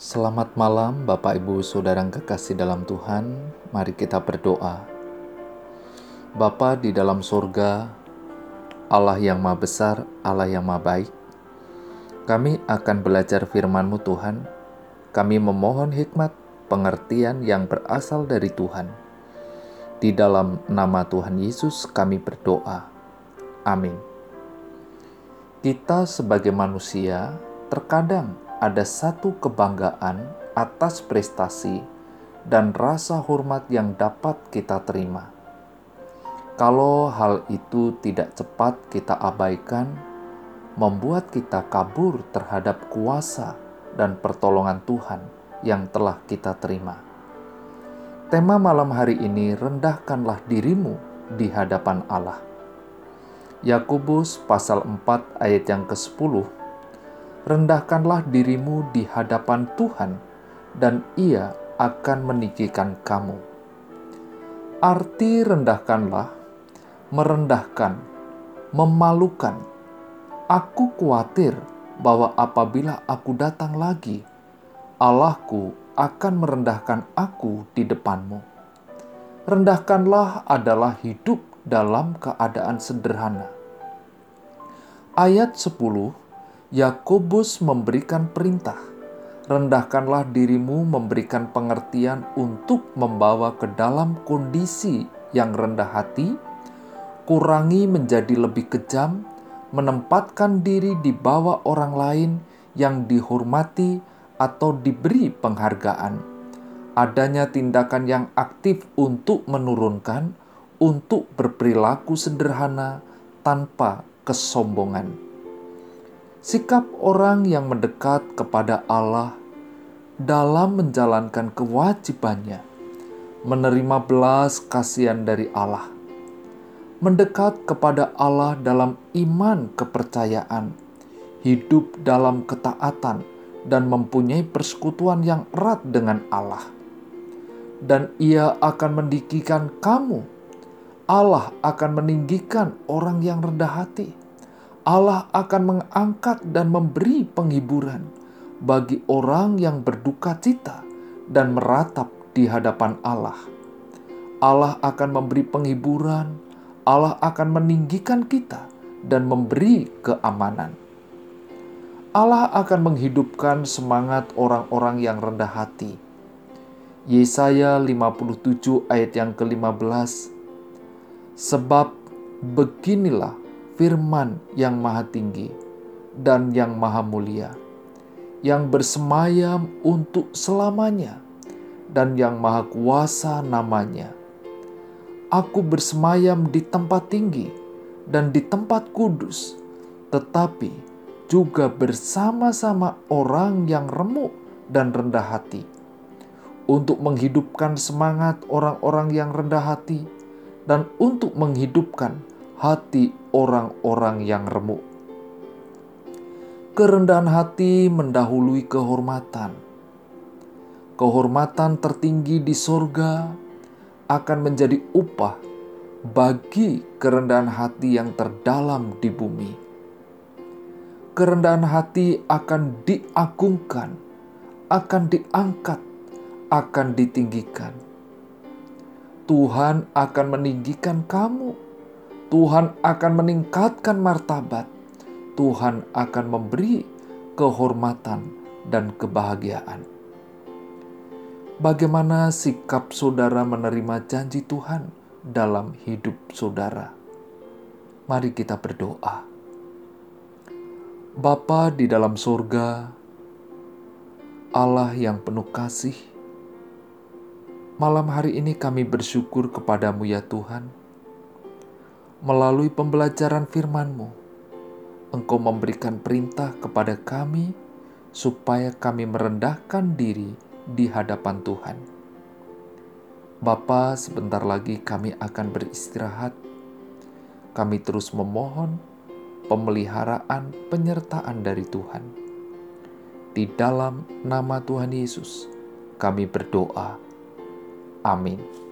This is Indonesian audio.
Selamat malam, Bapak, Ibu, Saudara yang kekasih dalam Tuhan. Mari kita berdoa. Bapa di dalam surga, Allah yang Maha Besar, Allah yang Maha Baik, kami akan belajar firman-Mu Tuhan. Kami memohon hikmat, pengertian yang berasal dari Tuhan. Di dalam nama Tuhan Yesus kami berdoa. Amin. Kita sebagai manusia terkadang ada satu kebanggaan atas prestasi dan rasa hormat yang dapat kita terima. Kalau hal itu tidak cepat kita abaikan, membuat kita kabur terhadap kuasa dan pertolongan Tuhan yang telah kita terima. Tema malam hari ini rendahkanlah dirimu di hadapan Allah. Yakobus pasal 4 ayat yang ke-10 rendahkanlah dirimu di hadapan Tuhan, dan Ia akan meninggikan kamu. Arti rendahkanlah, merendahkan, memalukan. Aku khawatir bahwa apabila aku datang lagi, Allahku akan merendahkan aku di depanmu. Rendahkanlah adalah hidup dalam keadaan sederhana. Ayat 10 Yakobus memberikan perintah, rendahkanlah dirimu memberikan pengertian untuk membawa ke dalam kondisi yang rendah hati, kurangi menjadi lebih kejam, menempatkan diri di bawah orang lain yang dihormati atau diberi penghargaan. Adanya tindakan yang aktif untuk menurunkan, untuk berperilaku sederhana tanpa kesombongan. Sikap orang yang mendekat kepada Allah dalam menjalankan kewajibannya, menerima belas kasihan dari Allah, mendekat kepada Allah dalam iman kepercayaan, hidup dalam ketaatan, dan mempunyai persekutuan yang erat dengan Allah. Dan ia akan mendikikan kamu. Allah akan meninggikan orang yang rendah hati Allah akan mengangkat dan memberi penghiburan bagi orang yang berduka cita dan meratap di hadapan Allah. Allah akan memberi penghiburan, Allah akan meninggikan kita dan memberi keamanan. Allah akan menghidupkan semangat orang-orang yang rendah hati. Yesaya 57 ayat yang ke-15 Sebab beginilah firman yang maha tinggi dan yang maha mulia, yang bersemayam untuk selamanya dan yang maha kuasa namanya. Aku bersemayam di tempat tinggi dan di tempat kudus, tetapi juga bersama-sama orang yang remuk dan rendah hati, untuk menghidupkan semangat orang-orang yang rendah hati dan untuk menghidupkan hati orang-orang yang remuk. Kerendahan hati mendahului kehormatan. Kehormatan tertinggi di sorga akan menjadi upah bagi kerendahan hati yang terdalam di bumi. Kerendahan hati akan diagungkan, akan diangkat, akan ditinggikan. Tuhan akan meninggikan kamu Tuhan akan meningkatkan martabat, Tuhan akan memberi kehormatan dan kebahagiaan. Bagaimana sikap saudara menerima janji Tuhan dalam hidup saudara? Mari kita berdoa. Bapa di dalam surga, Allah yang penuh kasih, malam hari ini kami bersyukur kepadamu ya Tuhan melalui pembelajaran firman-Mu, Engkau memberikan perintah kepada kami supaya kami merendahkan diri di hadapan Tuhan. Bapa, sebentar lagi kami akan beristirahat. Kami terus memohon pemeliharaan penyertaan dari Tuhan. Di dalam nama Tuhan Yesus, kami berdoa. Amin.